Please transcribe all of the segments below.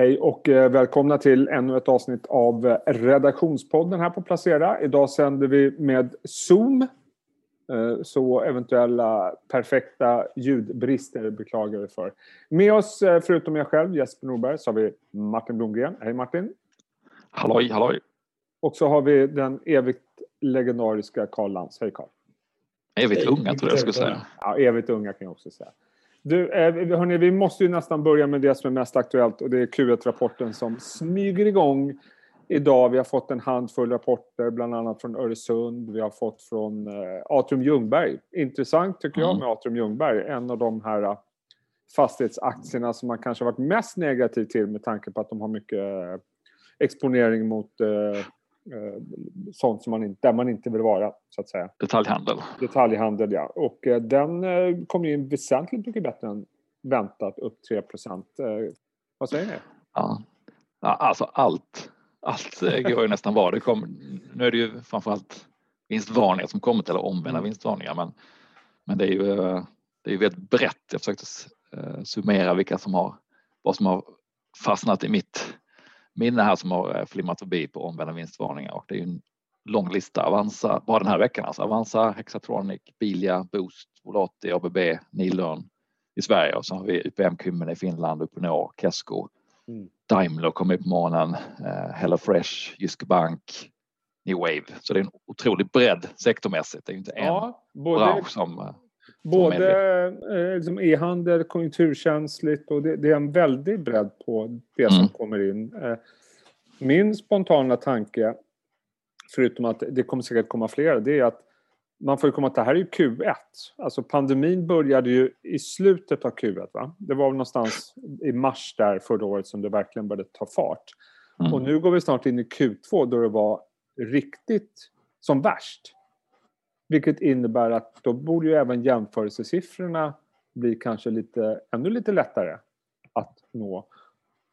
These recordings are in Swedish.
Hej och eh, välkomna till ännu ett avsnitt av eh, Redaktionspodden här på Placera. Idag sänder vi med Zoom. Eh, så eventuella perfekta ljudbrister beklagar vi för. Med oss, förutom jag själv, Jesper Norberg, så har vi Martin Blomgren. Hej Martin! Halloj, halloj! Och så har vi den evigt legendariska Karl Lantz. Hej Karl! Evigt unga tror jag jag skulle säga. Ja, evigt unga kan jag också säga. Du, eh, hörni, vi måste ju nästan börja med det som är mest aktuellt och det är Q1-rapporten som smyger igång idag. Vi har fått en handfull rapporter, bland annat från Öresund. Vi har fått från eh, Atrium Ljungberg. Intressant tycker jag mm. med Atrium Ljungberg. En av de här eh, fastighetsaktierna som man kanske varit mest negativ till med tanke på att de har mycket exponering mot sånt som man inte, där man inte vill vara, så att säga. Detaljhandel. Detaljhandel, ja. Och eh, den eh, kom in väsentligt mycket bättre än väntat, upp 3 procent. Vad säger ni? Ja, alltså allt. Allt går ju nästan bra. Det kom, nu är det ju framförallt vinstvarningar som kommit, eller omvända mm. vinstvarningar, men, men det är ju det är väldigt brett. Jag försökte summera vilka som har, vad som har fastnat i mitt minne här som har eh, flimrat förbi på omvända vinstvarningar och det är ju en lång lista. Avanza, bara den här veckan alltså. Avanza, Hexatronic, Bilia, Boost, Volati, ABB, Nilörn i Sverige och så har vi UPM Kymmene i Finland, Uponor, Kesko, mm. Daimler kommer på morgonen, eh, HelloFresh, Jyske Bank, New Wave. Så det är en otroligt bredd sektormässigt. Det är ju inte ja, en både, bransch som eh, Både eh, liksom e-handel, konjunkturkänsligt och det, det, är en väldig bredd på det som mm. kommer in. Eh, min spontana tanke, förutom att det kommer säkert komma fler, det är att man får ju komma att det här är ju Q1. Alltså pandemin började ju i slutet av Q1. Va? Det var någonstans i mars där förra året som det verkligen började ta fart. Mm. Och nu går vi snart in i Q2 då det var riktigt som värst. Vilket innebär att då borde ju även jämförelsesiffrorna bli kanske lite, ännu lite lättare att nå.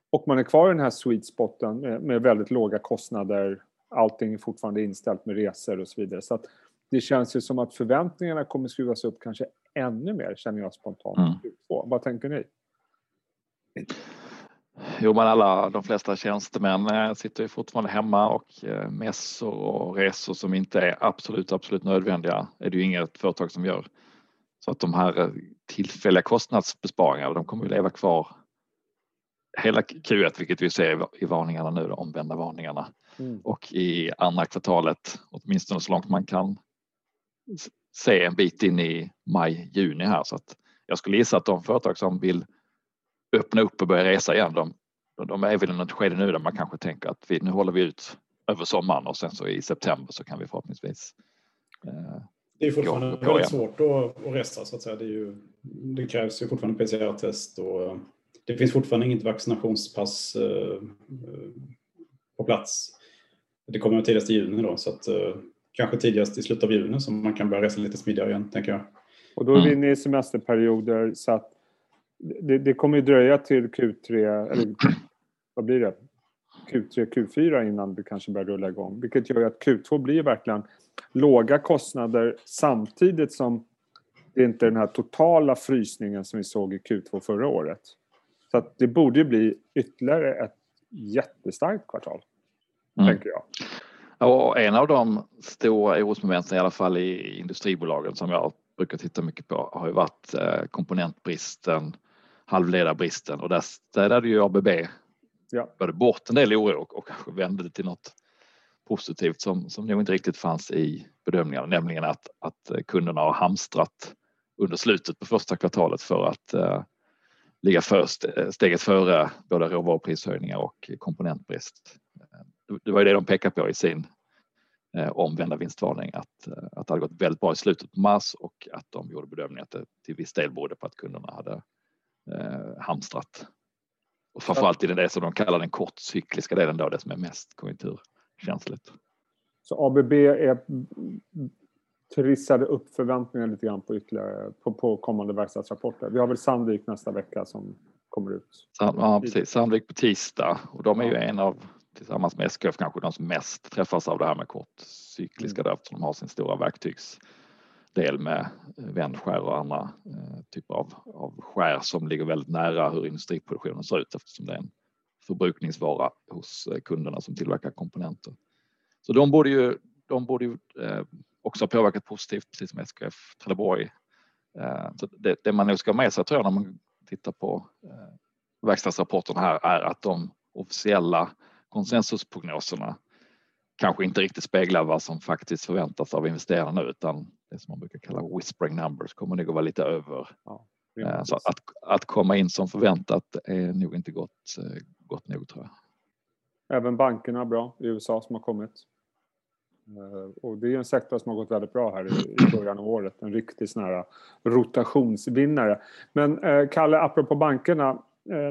Och man är kvar i den här sweet spoten med, med väldigt låga kostnader. Allting är fortfarande inställt med resor och så vidare. Så att det känns ju som att förväntningarna kommer skruvas upp kanske ännu mer, känner jag spontant. Mm. Vad tänker ni? Jo, men alla, de flesta tjänstemän eh, sitter ju fortfarande hemma och eh, mässor och resor som inte är absolut, absolut nödvändiga är det ju inget företag som gör. Så att de här eh, tillfälliga kostnadsbesparingarna, de kommer ju leva kvar hela Q1, vilket vi ser i varningarna nu, de omvända varningarna. Mm. Och i andra kvartalet, åtminstone så långt man kan se en bit in i maj, juni här. Så att jag skulle gissa att de företag som vill öppna upp och börja resa igen. De, de är väl i något skede nu där man kanske tänker att vi, nu håller vi ut över sommaren och sen så i september så kan vi förhoppningsvis eh, det är fortfarande gå, gå väldigt svårt att, att resa så att säga. Det, ju, det krävs ju fortfarande PCR-test och det finns fortfarande inget vaccinationspass eh, på plats. Det kommer tidigast i juni då så att eh, kanske tidigast i slutet av juni som man kan börja resa lite smidigare igen tänker jag. Och då är vi inne i semesterperioder så att det, det kommer ju dröja till Q3, eller vad blir det? Q3, Q4 innan det kanske börjar rulla igång. Vilket gör att Q2 blir verkligen låga kostnader samtidigt som det inte är den här totala frysningen som vi såg i Q2 förra året. Så att det borde ju bli ytterligare ett jättestarkt kvartal, mm. tänker jag. Och en av de stora orosmomenten i alla fall i industribolagen som jag brukar titta mycket på har ju varit eh, komponentbristen halvledarbristen och där städade ju ABB ja. både bort en del oro och, och kanske vände det till något positivt som, som nog inte riktigt fanns i bedömningarna, nämligen att, att kunderna har hamstrat under slutet på första kvartalet för att uh, ligga först, steget före både råvaruprishöjningar och komponentbrist. Det var ju det de pekade på i sin eh, omvända vinstvarning att, att det hade gått väldigt bra i slutet på mars och att de gjorde bedömningen att det till viss del berodde på att kunderna hade eh, hamstrat. Och framförallt i det som de kallar den kortcykliska delen då, det som är mest konjunkturkänsligt. Så ABB är trissade upp förväntningarna lite grann på ytterligare på, på kommande verkstadsrapporter. Vi har väl Sandvik nästa vecka som kommer ut. Ja, precis. Sandvik på tisdag och de är ju en av tillsammans med SKF kanske de som mest träffas av det här med kortcykliska mm. eftersom de har sin stora verktygs del med eh, vändskär och andra eh, typer av, av skär som ligger väldigt nära hur industriproduktionen ser ut eftersom det är en förbrukningsvara hos eh, kunderna som tillverkar komponenter. Så de borde ju, de borde ju också ha påverkat positivt, precis som SKF Trelleborg. Så det, det man nog ska ha med sig tror jag när man tittar på verkstadsrapporterna här är att de officiella konsensusprognoserna kanske inte riktigt speglar vad som faktiskt förväntas av investerarna utan det som man brukar kalla whispering numbers kommer nog att vara lite över. Ja, eh, så att, att komma in som förväntat är nog inte gott, eh, gott nog tror jag. Även bankerna bra i USA som har kommit. Eh, och det är en sektor som har gått väldigt bra här i början av året. En riktig sån här rotationsvinnare. Men Kalle, apropå bankerna.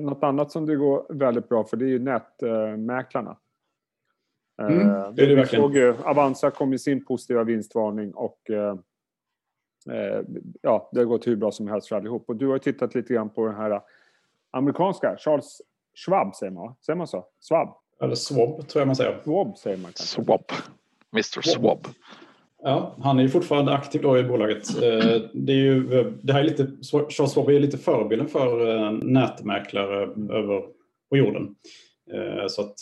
Något annat som det går väldigt bra för det är ju nätmäklarna. Mm, eh, det är det såg ju, Avanza kom i sin positiva vinstvarning och eh, eh, ja, det har gått hur bra som helst för allihop. Och du har tittat lite grann på den här amerikanska, Charles Schwab säger man, säger man så? Schwab? Eller Swab tror jag man säger. Swab säger man kanske. Swab. Mr Swab. Ja, han är ju fortfarande aktiv då i bolaget. Det, är ju, det här är lite, Charles Schwab är lite förebilden för nätmäklare över på jorden. Så att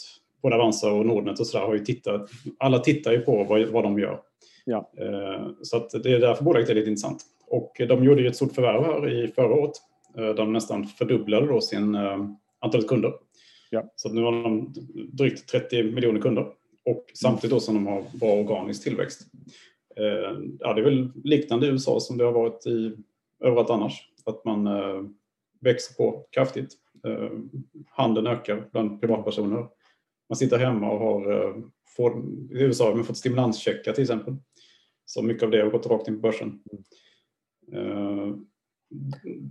både Avanza och Nordnet och sådär har ju tittat, alla tittar ju på vad, vad de gör. Ja. Eh, så att det är därför bolaget är lite intressant. Och de gjorde ju ett stort förvärv här i förra året. Eh, de nästan fördubblade då sin eh, antalet kunder. Ja. Så nu har de drygt 30 miljoner kunder och samtidigt då som de har bra organisk tillväxt. Ja, det är väl liknande i USA som det har varit i överallt annars. Att man växer på kraftigt. Handeln ökar bland privatpersoner man sitter hemma och har, eh, får, i USA har man fått stimulanscheckar till exempel. Så mycket av det har gått rakt in på börsen. Uh,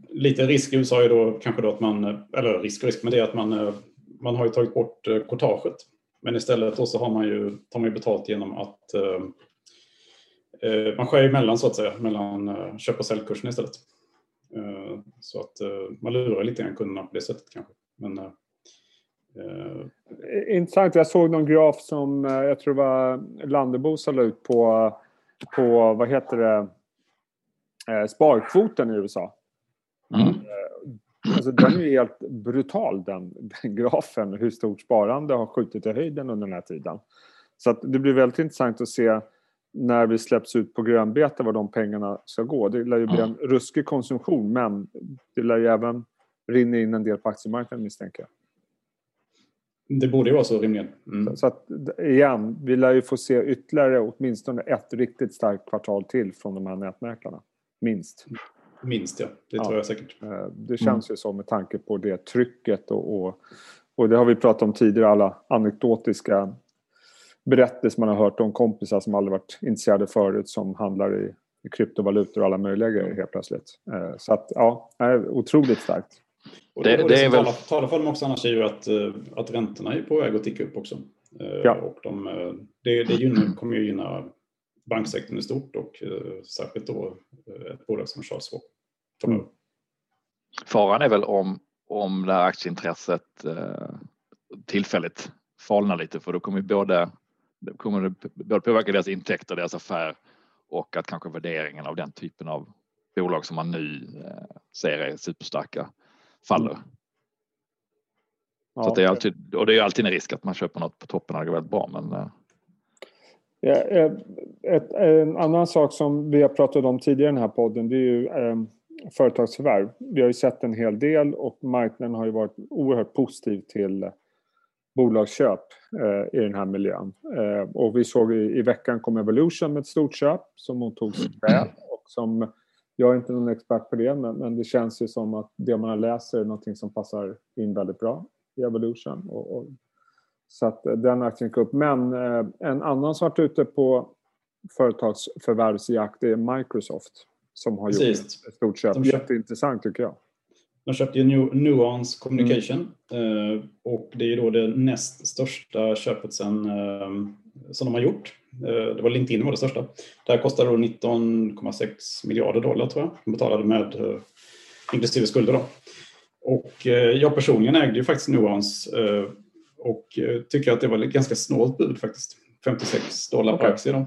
lite risk i USA är då kanske då att man, eller risk och risk, men det är att man, eh, man har ju tagit bort eh, kortaget. Men istället då så har man ju, tar man ju betalt genom att uh, man skär emellan så att säga, mellan köp och säljkursen istället. Så att man lurar lite grann kunderna på det sättet kanske. Men intressant. Jag såg någon graf som uh, jag tror var Landebo som la ut på, på vad heter det, uh, sparkvoten i USA. Mm. Alltså, den är helt brutal den, den grafen, hur stort sparande har skjutit i höjden under den här tiden. Så det blir väldigt intressant att se när vi släpps ut på grönbete var de pengarna ska gå. Det lär ju bli en ruskig konsumtion men det lär ju även rinna in en del på aktiemarknaden misstänker jag. Det borde ju vara så rimligen. Mm. Så, att, igen, vi lär ju få se ytterligare åtminstone ett riktigt starkt kvartal till från de här nätmäklarna. Minst. Minst ja, det ja. tror jag säkert. Eh, det känns mm. ju så med tanke på det trycket och, och, och, det har vi pratat om tidigare, alla anekdotiska berättelser man har hört om kompisar som aldrig varit intresserade förut som handlar i, kryptovalutor och alla möjliga grejer helt plötsligt. Eh, så att ja, är otroligt starkt. Och det, det, det, är väl... talar för dem också annars är ju att, eh, att räntorna är på väg att ticka upp också. Eh, ja. Och de, eh, det, det gynnar, kommer ju gynna banksektorn i stort och särskilt då ett bolag som Charles Schwab. Mm. Faran är väl om, om det här aktieintresset eh, tillfälligt falnar lite för då kommer både, kommer det både påverka deras intäkter, deras affär och att kanske värderingen av den typen av bolag som man nu eh, ser är superstarka faller. Ja, så det är alltid, och det är alltid en risk att man köper något på toppen när det går väldigt bra. Men, eh. ja, ett, en annan sak som vi har pratat om tidigare i den här podden det är ju eh, företagsförvärv. Vi har ju sett en hel del och marknaden har ju varit oerhört positiv till bolagsköp eh, i den här miljön. Eh, och vi såg i, i veckan kom Evolution med ett stort köp som mottogs väl och som jag är inte någon expert på det, men, men det känns ju som att det man läser är någonting som passar in väldigt bra i Evolution. Och, och, så att eh, den aktien gick upp. Men eh, en annan som varit ute på företagsförvärvsjakt är Microsoft som har Precis. gjort ett stort köp. köpt, Jätteintressant tycker jag. De köpte ju Nuance Communication mm. eh, och det är då det näst största köpet sen, eh, som de har gjort. Eh, det var LinkedIn var det största. Det här kostade då 19,6 miljarder dollar tror jag. De betalade med eh, inklusive skulder då. Och eh, jag personligen ägde ju faktiskt Nuance och tycker att det var ett ganska snålt bud faktiskt. 56 dollar per aktie då.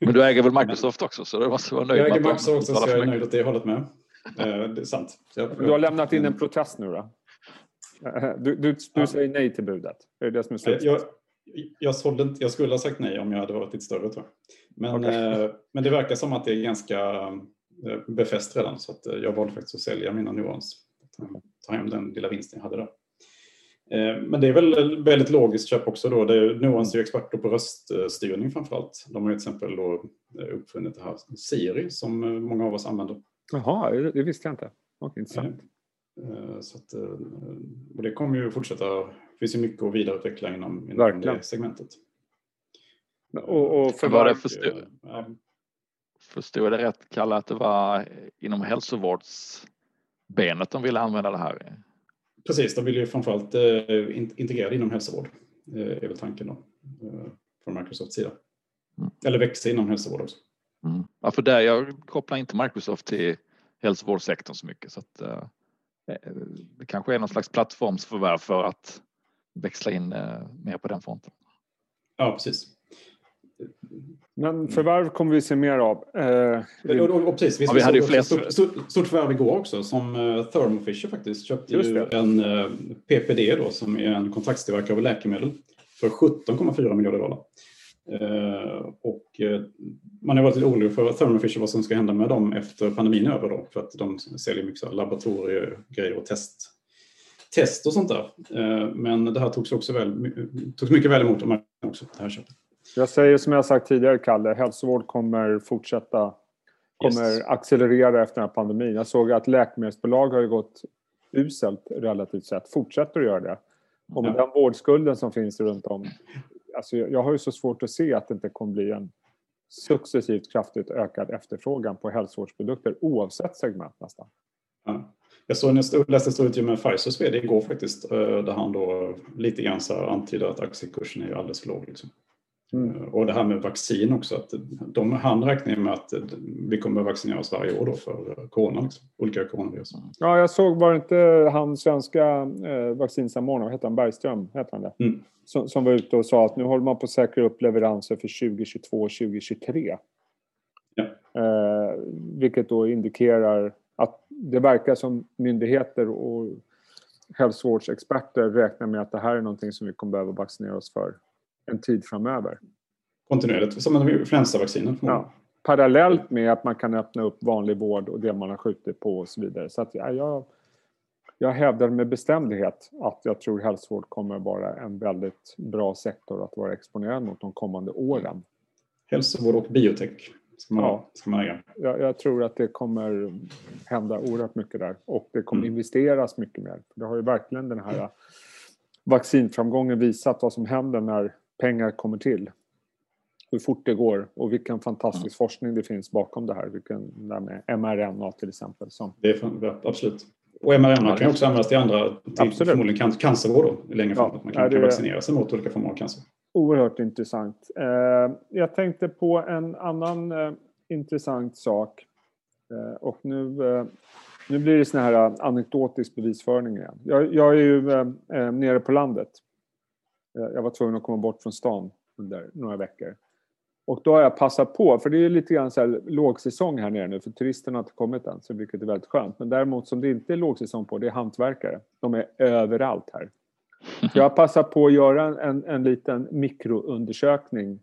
Men du äger väl Microsoft också så du måste vara nöjd Jag äger Microsoft också så jag är nöjd åt det hållet med. Det är sant. Du har lämnat in en protest nu då? Du, du, du säger nej till budet? Är det det som är jag, jag, sålde inte, jag skulle ha sagt nej om jag hade varit lite större tror jag. Men, okay. men det verkar som att det är ganska befäst redan så att jag valde faktiskt att sälja mina nuans. Ta hem den lilla vinsten jag hade där. Eh, men det är väl väldigt logiskt köp också då. Det Nuance är ju experter på röststyrning framförallt. De har ju till exempel då eh, uppfunnit det här Siri som eh, många av oss använder. Jaha, det visste jag inte. Okay, intressant. Så att, och det kommer ju fortsätta. Det finns ju mycket att vidareutveckla inom, inom det segmentet. Och, och för var det förstod, ja. förstod jag det rätt, Kalle, att det var inom hälsovårdsbenet de ville använda det här? Precis, de vill ju framförallt eh, integrera det inom hälsovård, eh, är väl tanken då, eh, från Microsofts sida. Mm. Eller växa inom hälsovård också. Mm. Ja, för där, jag kopplar inte Microsoft till hälsovårdssektorn så mycket så att eh, det kanske är någon slags plattformsförvärv för att växla in eh, mer på den fronten. Ja, precis. Men förvärv kommer vi se mer av. Eh, och, och, och precis, vi, ja, vi hade ju fler... stort, stort, stort förvärv igår också som uh, Thermo Fisher faktiskt köpte ju en uh, eh, PPD då som är en kontraktstillverkare av läkemedel för 17,4 miljarder dollar. Uh, och uh, man har varit lite orolig för Thermo Fisher vad som ska hända med dem efter pandemin är över då för att de säljer mycket laboratoriegrejer och test, test och sånt där. men det här togs också väl, togs mycket väl emot av också, det här köpet. Jag säger som jag sagt tidigare, Kalle, hälsovård kommer fortsätta kommer yes. accelerera efter den här pandemin. Jag såg att läkemedelsbolag har gått uselt relativt sett, fortsätter att göra det. Och med ja. den vårdskulden som finns runt om. Alltså jag har ju så svårt att se att det inte kommer bli en successivt kraftigt ökad efterfrågan på hälsovårdsprodukter oavsett segment nästan. Ja. Jag såg jag läste en stor intervju med Pfizers vd igår faktiskt eh, där han då lite grann antyder att aktiekursen är alldeles för låg. Liksom. Mm. Och det här med vaccin också, att de, han räknar med att vi kommer att vaccinera oss varje år då för corona, liksom, olika coronavirus. Ja, jag såg, var det inte han svenska eh, vaccinsamordnaren, heter han, Bergström, heter han det? Mm. Som, som var ute och sa att nu håller man på att säkra upp leveranser för 2022 och 2023. Ja. Eh, vilket då indikerar att det verkar som myndigheter och hälsovårdsexperter räknar med att det här är någonting som vi kommer behöva vaccinera oss för en tid framöver. Kontinuerligt, som influensavaccinet? Ja, parallellt med att man kan öppna upp vanlig vård och det man har skjutit på och så vidare. Så att, ja, jag, jag hävdar med bestämdhet att jag tror hälsovård kommer vara en väldigt bra sektor att vara exponerad mot de kommande åren. Hälsovård och biotech ska man, ja, ska man äga. Jag, jag, tror att det kommer hända oerhört mycket där och det kommer mm. investeras mycket mer. Det har ju verkligen den här vaccinframgången visat vad som händer när pengar kommer till. Hur fort det går och vilken fantastisk mm. forskning det finns bakom det här. Vilken, där med mRNA till exempel. Som... Det är, absolut. Och mRNA kan också användas till andra, till absolut. förmodligen cancervård då, längre fram. Ja, man kan, kan vaccinera sig mot olika former av cancer. Oerhört intressant. Eh, jag tänkte på en annan eh, intressant sak. Eh, och nu, nu blir det sån här anekdotisk bevisföring igen. Jag, jag är ju nere på landet jag var tvungen att komma bort från stan under några veckor. Och då har jag passat på, för det är lite grann så här lågsäsong här nere nu för turisterna har inte kommit än, så vilket är väldigt skönt. Men däremot som det inte är lågsäsong på, det är hantverkare. De är överallt här. Så jag har passat på att göra en, en, en liten mikroundersökning.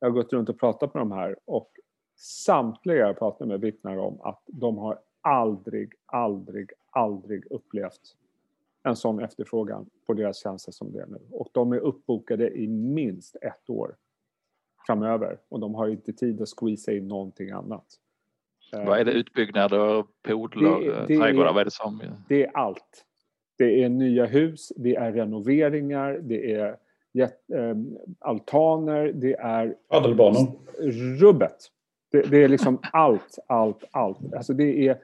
Jag har gått runt och pratat med de här och samtliga jag pratat med vittnar om att de har aldrig, aldrig, aldrig upplevt en sån efterfrågan på deras tjänster som det är nu. Och de är uppbokade i minst ett år framöver och de har inte tid att squeeza in någonting annat. Vad är det? Utbyggnader, poodlar, trädgårdar? Vad är det som? Det är allt. Det är nya hus, det är renoveringar, det är jet, äh, altaner, det är... Padelbanor. Rubbet. Det, det, är liksom allt, allt, allt. Alltså det är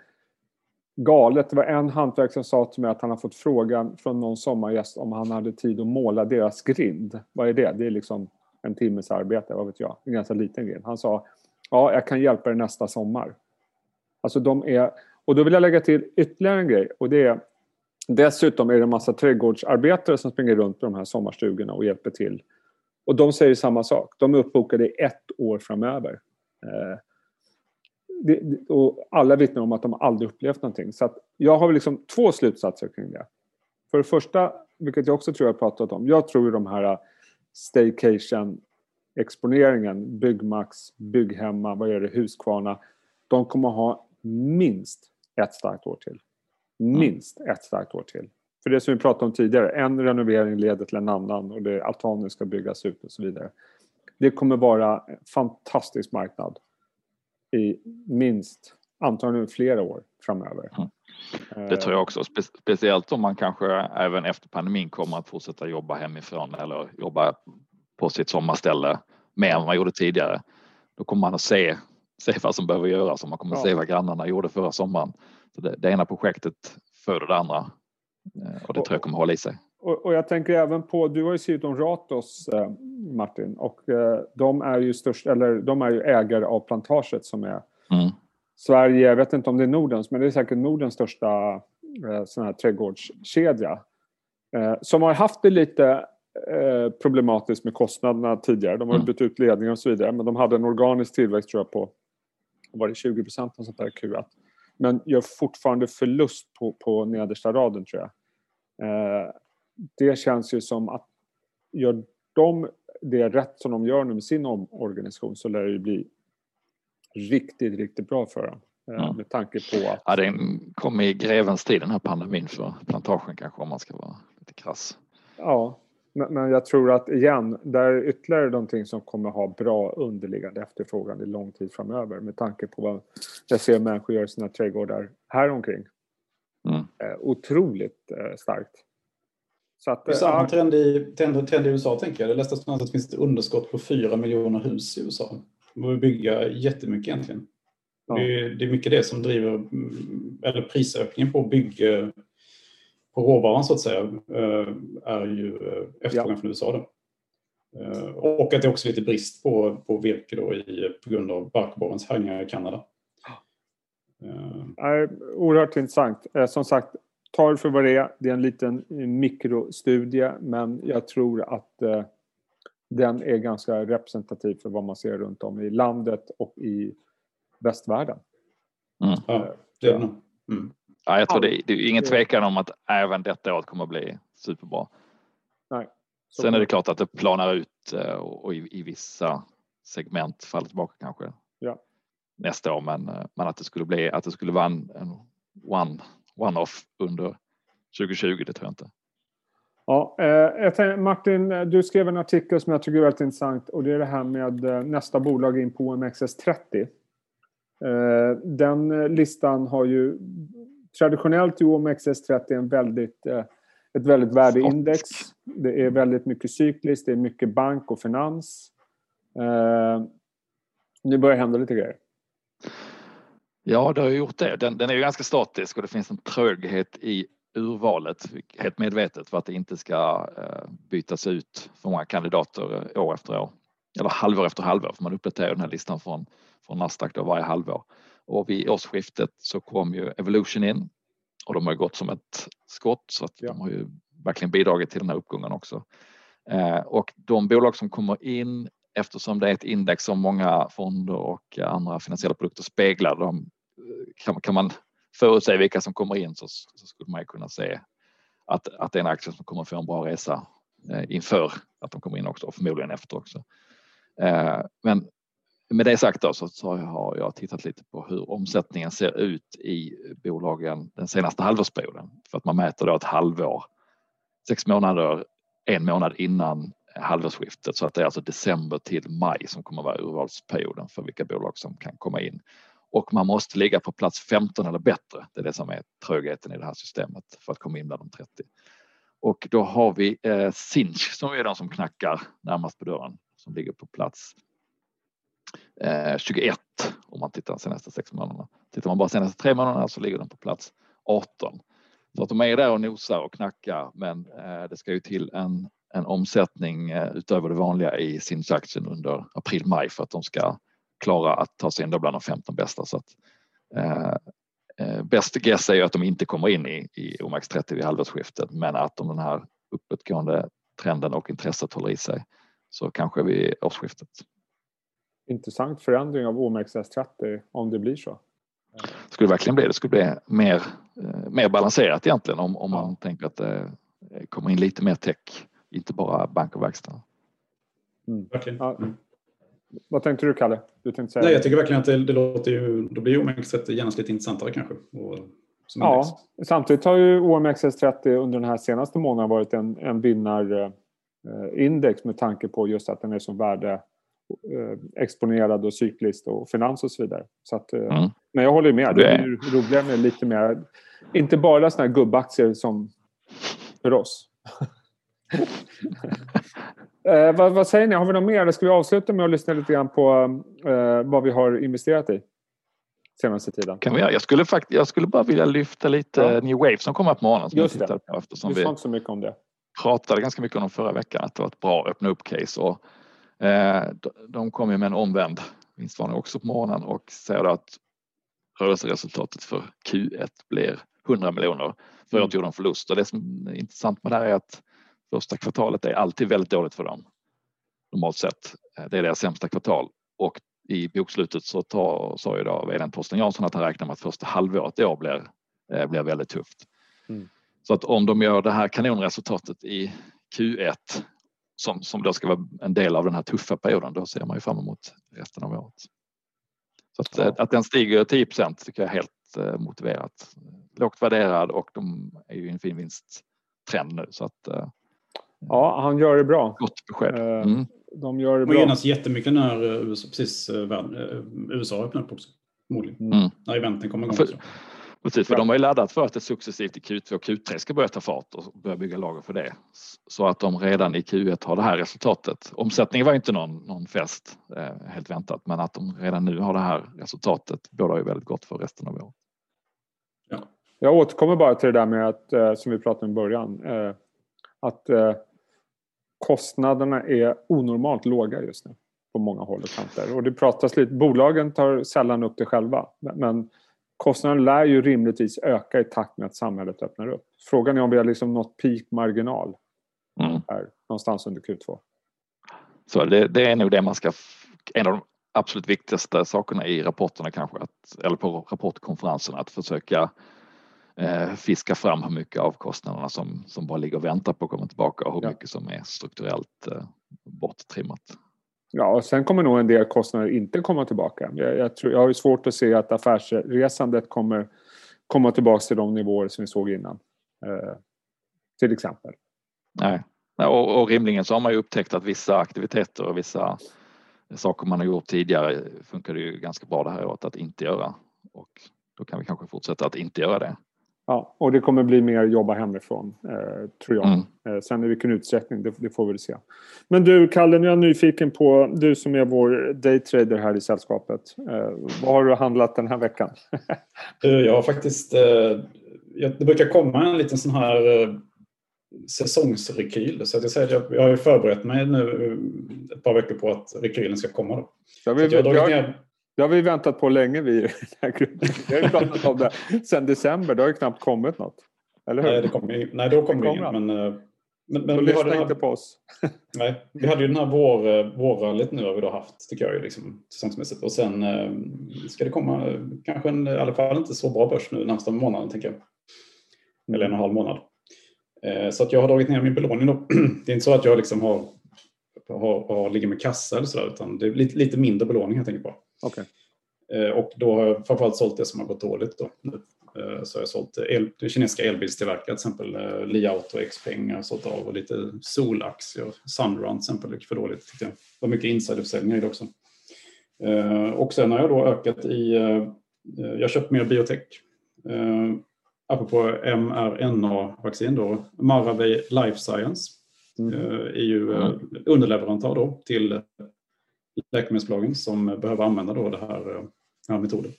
galet. Det var en hantverkare som sa till mig att han har fått frågan från någon sommargäst om han hade tid att måla deras grind. Vad är det? Det är liksom en timmes arbete, vad vet jag. En ganska liten grind. Han sa ja, jag kan hjälpa dig nästa sommar. Alltså de är... Och då vill jag lägga till ytterligare en grej och det är Dessutom är det en massa trädgårdsarbetare som springer runt på de här sommarstugorna och hjälper till. Och de säger samma sak. De är uppbokade i ett år framöver. Eh, det, och alla vittnar om att de aldrig upplevt någonting. Så att jag har liksom två slutsatser kring det. För det första, vilket jag också tror jag pratat om, jag tror ju de här staycation exponeringen, Byggmax, Bygghemma, vad är det, Husqvarna, de kommer ha minst ett starkt år till. Minst ett starkt år till. För det som vi pratade om tidigare, en renovering leder till en annan och det, altaner ska byggas ut och så vidare. Det kommer vara en fantastisk marknad i minst, antagligen flera år framöver. Mm. Det tror jag också, Spe speciellt om man kanske även efter pandemin kommer att fortsätta jobba hemifrån eller jobba på sitt sommarställe mer än man gjorde tidigare. Då kommer man att se, se vad som behöver göras och man kommer att se vad grannarna gjorde förra sommaren. Så det, det ena projektet föder det andra eh, och det tror jag kommer hålla i sig. Och, och, jag tänker även på, du har ju skrivit om Ratos eh, Martin och eh, de är ju störst, eller de är ju ägare av plantaget som är mm. Sverige, jag vet inte om det är Nordens, men det är säkert Nordens största eh, sån här trädgårdskedja. Eh, som har haft det lite eh, problematiskt med kostnaderna tidigare. De har mm. bytt ut ledningar och så vidare, men de hade en organisk tillväxt tror jag på var det 20 procent och sånt där Q1. Men gör fortfarande förlust på, på nedersta raden tror jag. Eh, det känns ju som att gör de det rätt som de gör nu med sin organisation så lär det bli riktigt, riktigt bra för dem. Mm. Med tanke på att... Ja, den kom i grevens tid den här pandemin för plantagen kanske om man ska vara lite krass. Ja, men jag tror att igen, där är ytterligare någonting som kommer ha bra underliggande efterfrågan i lång tid framöver med tanke på vad jag ser människor göra i sina trädgårdar här omkring. Mm. Eh, otroligt eh, starkt. Så att, det är samma ja. trend, i, trend, trend i USA tänker jag. Det läste att det finns ett underskott på 4 miljoner hus i USA. De behöver bygga jättemycket egentligen. Ja. Det, är, det, är, mycket det som driver, eller prisökningen på bygg på råvaran så att säga eh, är ju eh, efterfrågan ja. från USA. Då. Eh, och att det är också lite brist på, på virke då i, på grund av barkborrens härjningar i Kanada. Är oerhört intressant. Som sagt, ta det för vad det är. Det är en liten mikrostudie men jag tror att den är ganska representativ för vad man ser runt om i landet och i västvärlden. Mm. Ja, det är det. Mm. Ja, jag tror det, det är ingen tvekan om att även detta året kommer att bli superbra. Nej. Sen är det klart att det planar ut eh, och i, i vissa segment faller tillbaka kanske ja. nästa år. Men, eh, men att det skulle bli att det skulle vara en, en one, one-off under 2020, det tror jag inte. Ja, eh, Martin, du skrev en artikel som jag tycker är väldigt intressant och det är det här med eh, nästa bolag in på OMXS30. Eh, den listan har ju traditionellt är OMXS30 en väldigt, ett väldigt värdeindex. Det är väldigt mycket cykliskt, det är mycket bank och finans. Nu börjar det hända lite grejer. Ja, det har gjort det. Den, den är ju ganska statisk och det finns en tröghet i urvalet, helt medvetet för att det inte ska eh, bytas ut för många kandidater år efter år. Eller halvår efter halvår, för man uppdaterar den här listan från, från Nasdaq då varje halvår. Och vid årsskiftet så kom ju Evolution in och de har gått som ett skott så att ja. de har ju verkligen bidragit till den här uppgången också. Eh, och de bolag som kommer in eftersom det är ett index som många fonder och andra finansiella produkter speglar, de, kan, kan man förutse vilka som kommer in så, så skulle man ju kunna se att, att det är en aktie som kommer få en bra resa eh, inför att de kommer in också och förmodligen efter också. Eh, men med det sagt då, så, så har jag tittat lite på hur omsättningen ser ut i bolagen den senaste halvårsperioden. För att man mäter då ett halvår, sex månader, en månad innan halvårsskiftet. Så att det är alltså december till maj som kommer vara urvalsperioden för vilka bolag som kan komma in. Och man måste ligga på plats 15 eller bättre. Det är det som är trögheten i det här systemet för att komma in bland de 30. Och då har vi eh, Sinch som är de som knackar närmast på dörren som ligger på plats eh, 21 om man tittar de senaste sex månaderna. Tittar man bara senaste tre månaderna så ligger den på plats 18. Så att de är där och nosar och knackar men eh, det ska ju till en, en omsättning eh, utöver det vanliga i sin aktien under april-maj för att de ska klara att ta sig in bland de 15 bästa. Så att, eh, bäst guess är ju att de inte kommer in i, i OMX30 vid halvårsskiftet men att om den här uppåtgående trenden och intresset håller i sig så kanske vid årsskiftet intressant förändring av OMXS30 om det blir så. Det skulle verkligen bli det. skulle bli mer, eh, mer balanserat egentligen om, om man tänker att det kommer in lite mer tech, inte bara bank och verkstad. Mm. Verkligen. Mm. Vad tänkte du Kalle? Du tänkte säga... Nej, jag tycker verkligen att det, det låter ju, då blir OMXS genast lite intressantare kanske. Och, ja, samtidigt har ju OMXS30 under den här senaste månaden varit en, en vinnarindex med tanke på just att den är så värde eh, exponerad och cykliskt och finans och så vidare. Så att, eh, mm. Men jag håller med. Det är roligare med lite mer, inte bara sådana här gubbaktier som för oss. Eh, vad, vad, säger ni? Har vi något mer? Eller ska vi avsluta med att lyssna lite grann på eh, vad vi har investerat i senaste tiden? Kan vi Jag skulle, fakt jag skulle bara vilja lyfta lite ja. New Wave som kommer på morgonen. Som Just det. På eftersom vi inte så mycket om det. pratade ganska mycket om dem förra veckan. Att det var ett bra öppna upp-case. Och, eh, de kom ju med en omvänd vinstvarning också på morgonen och säger att rörelseresultatet för Q1 blir 100 miljoner. Förra året mm. gjorde de förlust och det som är intressant med det här är att Första kvartalet är alltid väldigt dåligt för dem. Normalt sett. Det är deras sämsta kvartal och i bokslutet så tar, sa ju då vdn Torsten Jansson att han räknar med att första halvåret i år blir, eh, blir väldigt tufft. Mm. Så att om de gör det här kanonresultatet i Q1 som, som då ska vara en del av den här tuffa perioden, då ser man ju fram emot resten av året. Så att, ja. att den stiger 10% tycker jag är helt eh, motiverat. Lågt värderad och de är ju i en fin vinsttrend nu så att eh, Ja, han gör det bra. Gott besked. Eh, mm. De gör det bra. De genas jättemycket när USA, precis, eh, USA öppnar upp också. Förmodligen. Mm. När eventen kommer igång. För, precis, för ja. de har ju laddat för att det successivt i Q2 och Q3 ska börja ta fart och börja bygga lager för det. Så att de redan i Q1 har det här resultatet. Omsättningen var inte någon, någon fest, eh, helt väntat, men att de redan nu har det här resultatet bådar ju väldigt gott för resten av året. Ja. Jag återkommer bara till det där med att, som vi pratade om i början, att kostnaderna är onormalt låga just nu på många håll och kanter. Och det pratas lite, bolagen tar sällan upp det själva. Men kostnaderna lär ju rimligtvis öka i takt med att samhället öppnar upp. Frågan är om vi har liksom nått peak-marginal mm. här någonstans under Q2. Så det, det, är nog det man ska... En av de absolut viktigaste sakerna i rapporterna kanske, att, eller på rapportkonferensen, att försöka eh, fiska fram hur mycket av kostnaderna som, som bara ligger och väntar på att komma tillbaka och hur ja. mycket som är strukturellt eh, borttrimmat. Ja, och sen kommer nog en del kostnader inte komma tillbaka. Jag, jag, tror, jag har ju svårt att se att affärsresandet kommer komma tillbaka till de nivåer som vi såg innan. Eh, till exempel. Nej, och, och rimligen så har man ju upptäckt att vissa aktiviteter och vissa saker man har gjort tidigare funkar det ju ganska bra det här året att inte göra. Och då kan vi kanske fortsätta att inte göra det. Ja, och det kommer bli mer jobba hemifrån, eh, tror jag. Mm. Eh, sen i vilken utsträckning, det, det, får vi väl se. Men du, Kalle, nu är jag nyfiken på, du som är vår daytrader här i sällskapet. Eh, vad har du handlat den här veckan? jag har faktiskt, eh, det brukar komma en liten sån här eh, säsongsrekyl. Så att jag, säger, jag, jag har ju förberett mig nu eh, ett par veckor på att rekylen ska komma. Då. Så vi, så jag har dragit ner det har vi väntat på länge vi i den här gruppen. Vi har ju pratat om det sedan december. Det har ju knappt kommit något. Eller hur? Nej, det kom, nej då kom det inget. Men, eh, men, men vi lyssna inte på oss. nej, vi hade ju den här vår, eh, vårrallyt nu har vi då haft, tycker jag, liksom, säsongsmässigt. Och sen eh, ska det komma kanske en, i alla fall inte så bra börs nu närmsta månaden, tänker jag. Eller en och en halv månad. Så att jag har dragit ner min belåning då. Det är inte så att jag liksom har, har, har ligger med kassa eller sådär, utan det är lite, lite mindre belåning jag tänker på. Okay. Eh, och då har jag framförallt sålt det som har gått dåligt. Då. Eh, så jag har sålt el, kinesiska elbilstillverkare, till exempel eh, Li Auto, Xpeng har sålt av och lite Solaktier. Sunrun till exempel gick för dåligt tyckte jag. Det var mycket insiderförsäljningar i det också. Och sen har jag då ökat i, jag har köpt mer biotech. Apropå mRNA-vaccin då, Maravej Life Science mm. är ju mm. underleverantör då till läkemedelsbolagen som behöver använda då det här, eh, den här metoden.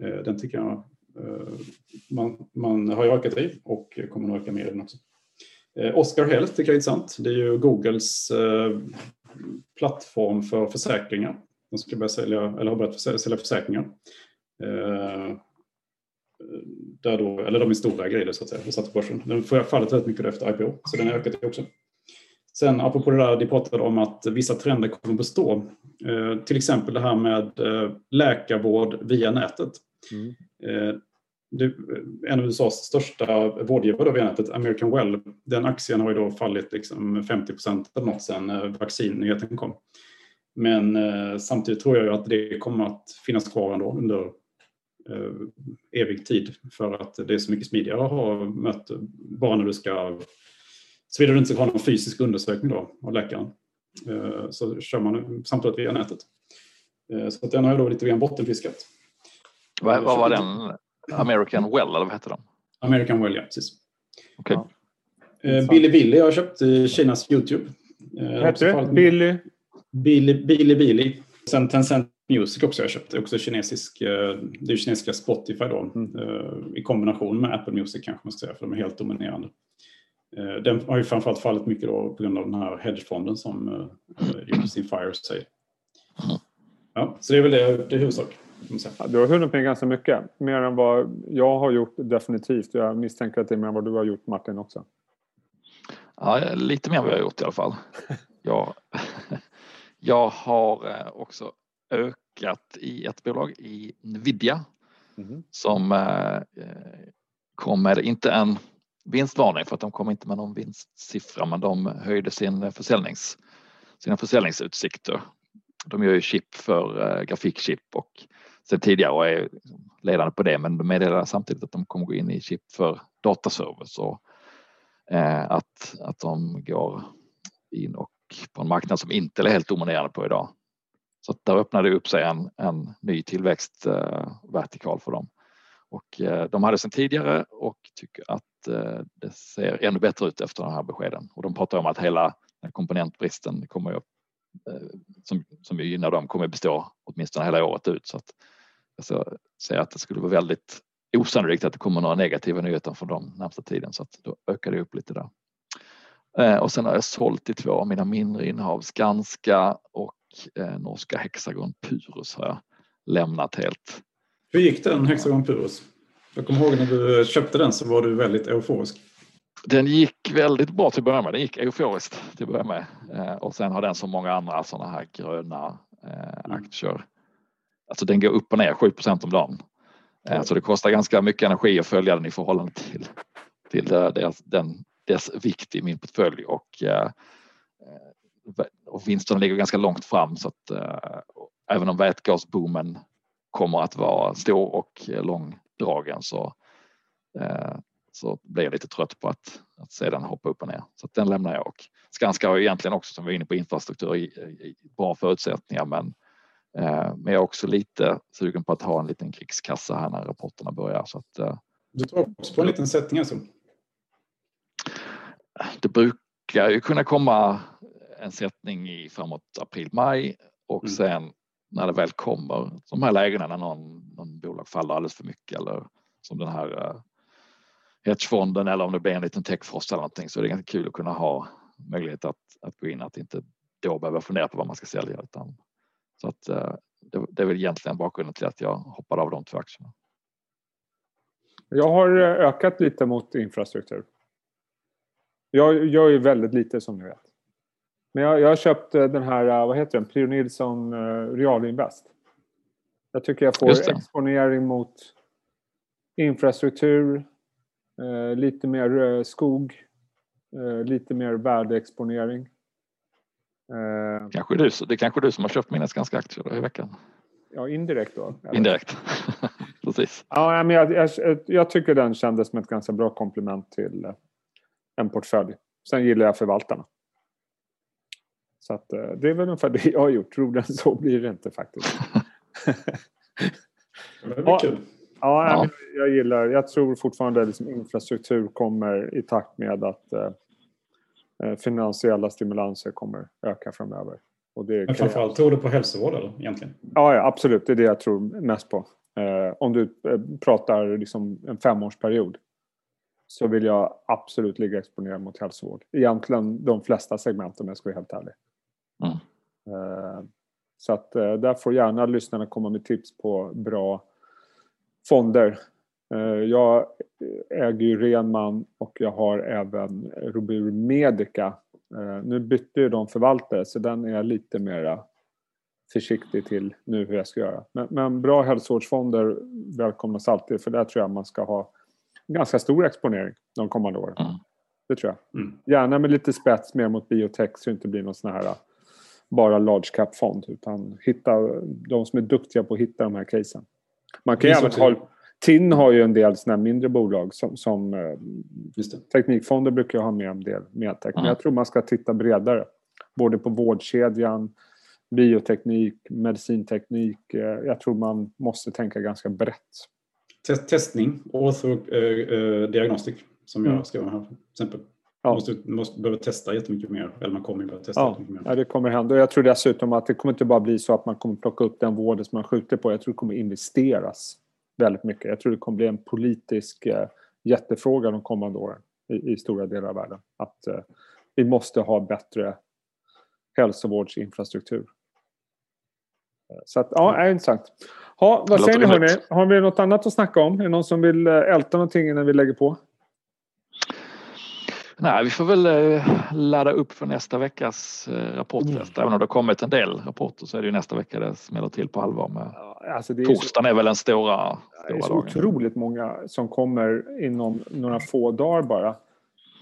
Eh, den tycker jag eh, man, man har ökat i och kommer nog öka mer i den också. Oscar Health tycker jag är intressant. Det är ju Googles plattform för försäkringar. De ska börja sälja, eller har börjat sälja försäkringar. Där då, eller de är stora grejer så att säga, och satt på börsen. Den har fallit väldigt mycket efter IPO, så den har ökat i också. Sen apropå det där, de pratade om att vissa trender kommer bestå. Eh, till exempel det här med eh, läkarvård via nätet. Mm. Eh, det, en av USAs största vårdgivare vid nätet, American Well, den aktien har ju då fallit liksom 50 procent eller något sedan vaccinnyheten kom. Men eh, samtidigt tror jag att det kommer att finnas kvar ändå under eh, evig tid för att det är så mycket smidigare att ha möte bara när du ska Såvida du inte ska ha någon fysisk undersökning då av läkaren eh, så kör man samtalet via nätet. Eh, så att den har jag då lite grann bottenfiskat. Vad, vad var den? American Well eller vad hette den? American Well, ja precis. Okay. Ja. Billy Billy har jag köpt Kinas Youtube. Vad hette det? Billy? Billy Billy. Billy. Sen Tencent Music också har jag köpt. Det är också kinesisk, det är kinesiska Spotify då. Mm. I kombination med Apple Music kanske man ska säga, för de är helt dominerande. Eh, den har ju framförallt fallit mycket då på grund av den här hedgefonden som uh, sin Fire säger. Ja, så det är väl det, det är huvudsak. Ja, du har hunnit med ganska mycket. Mer än vad jag har gjort definitivt. Jag misstänker att det är mer än vad du har gjort Martin också. Ja, lite mer än vad jag har gjort i alla fall. Jag, jag har eh, också ökat i ett bolag i Nvidia mm. som kom med, inte en vinstvarning för att de kom inte med någon vinstsiffra men de höjde sin försäljnings, sina försäljningsutsikter. De gör ju chip för äh, grafikchip och sen tidigare och är liksom ledande på det men de meddelar samtidigt att de kommer gå in i chip för dataservice och äh, att, att de går in och på en marknad som Intel är helt dominerande på idag. Så där öppnade det upp sig en, en ny tillväxtvertikal äh, för dem. Och de hade sedan tidigare och tycker att Eh, det ser ännu bättre ut efter de här beskeden. Och de pratar om att hela komponentbristen kommer att, eh, som, som gynnar dem kommer att bestå åtminstone hela året ut. Så att jag säger att det skulle vara väldigt osannolikt att det kommer några negativa nyheter från dem närmsta tiden så att då ökar det upp lite där. Eh, och sen har jag sålt i två av mina mindre innehav, Skanska och norska Hexagon Purus har jag lämnat helt. Hur gick den Hexagon Purus? Jag kommer ihåg när du köpte den så var du väldigt euforisk. Den gick väldigt bra till att börja med. Den gick euforiskt till att börja med. Eh, och sen har den som många andra sådana här gröna eh, mm. aktier. Alltså den går upp och ner 7% om dagen. Mm. Så det kostar ganska mycket energi att följa den i förhållande till, till dess, den, dess vikt i min portfölj och, och vinsterna ligger ganska långt fram så att även om vätgasboomen kommer att vara stor och långdragen så, eh, så blir jag lite trött på att, att se den hoppa upp och ner. Så den lämnar jag. Och Skanska har ju egentligen också, som vi är inne på, infrastruktur i, i bra förutsättningar men, eh, men jag är också lite sugen på att ha en liten krigskassa här när rapporterna börjar. Så att, eh, du tror också på en liten sättning alltså? Det brukar ju kunna komma en sättning i framåt april-maj och mm. sen när det väl kommer de här lägena när någon, någon bolag faller alldeles för mycket eller som den här eh, hedgefonden eller om det blir en liten techfrost eller någonting så är det ganska kul att kunna ha möjlighet att, att gå in att inte då behöva fundera på vad man ska sälja utan så att eh, det, det är väl egentligen bakgrunden till att jag hoppade av de två aktierna. Jag har eh, ökat lite mot infrastruktur. Jag gör ju väldigt lite som ni vet. Men jag, jag har köpt eh, den här, eh, vad heter den, Prio Nilsson uh, Realinvest. Jag tycker jag får exponering mot infrastruktur, lite mer skog, lite mer värdeexponering. Kanske du, det är kanske du som har köpt mina Skanska aktier i veckan? Ja, indirekt då. Eller? Indirekt, precis. Ja, men jag, jag, jag, tycker den kändes som ett ganska bra komplement till en portfölj. Sen gillar jag förvaltarna. Så att, eh, det är väl ungefär det jag har gjort. Roligare än så blir det inte faktiskt. det var kul. Ja, ja. Jag, gillar, jag tror fortfarande att liksom infrastruktur kommer i takt med att eh, eh, finansiella stimulanser kommer öka framöver. Och det Men framförallt tror du på hälsovård eller, egentligen? Ja, ja, absolut. Det är det jag tror mest på. Eh, om du eh, pratar liksom en femårsperiod så vill jag absolut ligga exponerad mot hälsovård. Egentligen de flesta segment om jag ska vara helt ärlig. Eh, så att eh, där får gärna lyssnarna komma med tips på bra fonder. Eh, jag äger ju Renman och jag har även Robur Medica. Nu bytte ju de förvaltare så den är lite mera försiktig till nu hur jag ska göra. Men, men bra hälsovårdsfonder välkomnas alltid för där tror jag man ska ha ganska stor exponering de kommande åren. Mm. Det tror jag. Mm. Gärna med lite spets mer mot biotech så det inte blir någon sån här bara large cap-fond utan hitta de som är duktiga på att hitta de här casen. Man kan även ha, TIN har ju en del såna mindre bolag som, som eh, teknikfonder brukar ha med en del medtech. Men jag tror man ska titta bredare. Både på vårdkedjan, bioteknik, medicinteknik. Eh, jag tror man måste tänka ganska brett. Testning, ortho, eh, eh, diagnostik som jag mm. skrev här till exempel. Ja. Måste, måste behöva testa jättemycket mer. Eller man kommer behöva testa ja. mer. Ja, det kommer hända. Och jag tror dessutom att det kommer inte bara bli så att man kommer plocka upp den vården som man skjuter på. Jag tror det kommer investeras väldigt mycket. Jag tror det kommer bli en politisk eh, jättefråga de kommande åren i, i stora delar av världen. Att eh, vi måste ha bättre hälsovårdsinfrastruktur. Eh, så att, ja, är intressant. Ha, vad säger ni hörni? Har vi något annat att snacka om? Är det någon som vill eh, älta någonting innan vi lägger på? Nej, vi får väl eh, ladda upp för nästa veckas eh, rapportfest. Mm. Även om det har kommit en del rapporter så är det ju nästa vecka det smäller till på allvar. Med alltså är Torsdagen så, är väl den stora, stora Det är så dagen. otroligt många som kommer inom några få dagar bara.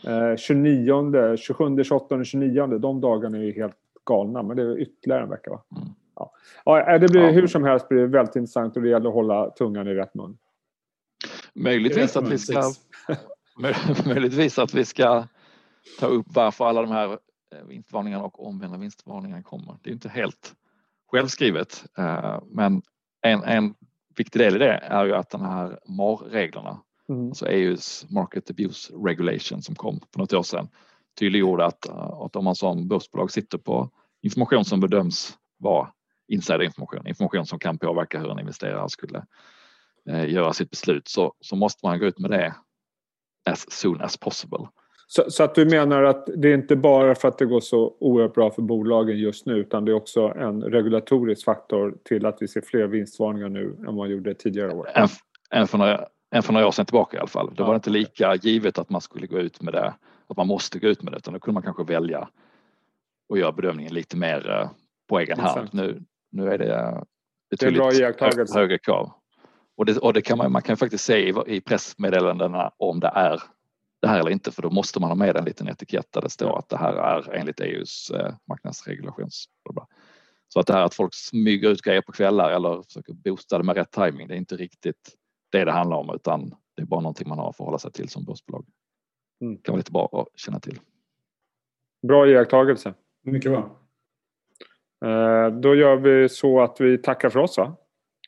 Eh, 29, 27, 28, 29, de dagarna är ju helt galna. Men det är ytterligare en vecka va? Mm. Ja. ja. det blir ja. hur som helst blir det väldigt intressant och det gäller att hålla tungan i rätt mun. Möjligtvis att vi ska möjligtvis att vi ska ta upp varför alla de här eh, vinstvarningarna och omvända vinstvarningarna kommer. Det är inte helt självskrivet, eh, men en, en viktig del i det är ju att de här MAR-reglerna, mm. alltså EUs Market Abuse Regulation som kom för något år sedan, tydliggjorde att, eh, att om man som börsbolag sitter på information som bedöms vara insiderinformation, information som kan påverka hur en investerare skulle göra sitt beslut så, så måste man gå ut med det as soon as possible. Så, så, att du menar att det är inte bara för att det går så oerhört bra för bolagen just nu utan det är också en regulatorisk faktor till att vi ser fler vinstvarningar nu än vad man gjorde tidigare år? Än, än, för några, än för några år sedan tillbaka i alla fall. Det ja. var inte lika givet att man skulle gå ut med det, att man måste gå ut med det utan då kunde man kanske välja och göra bedömningen lite mer eh, på egen hand. Nu, nu är det betydligt högre krav. Och det, och det kan man, man kan faktiskt se i, i pressmeddelandena om det är det här eller inte för då måste man ha med en liten etikett där det står att det här är enligt EUs eh, marknadsregulations. Så att det här att folk smyger ut grejer på kvällar eller försöker boosta det med rätt timing det är inte riktigt det det handlar om utan det är bara någonting man har att förhålla sig till som börsbolag. Mm. Det kan vara lite bra att känna till. Bra iakttagelse. Mycket bra. Eh, då gör vi så att vi tackar för oss va?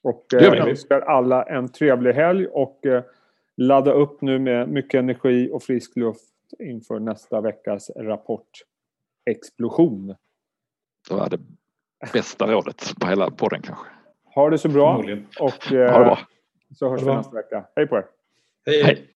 Och eh, önskar alla en trevlig helg och eh, ladda upp nu med mycket energi och frisk luft inför nästa veckas rapportexplosion. Det var det bästa rådet på hela podden kanske. Ha det så bra och eh, ha det bra. så hörs vi nästa vecka. Hej på er! Hej! Hej.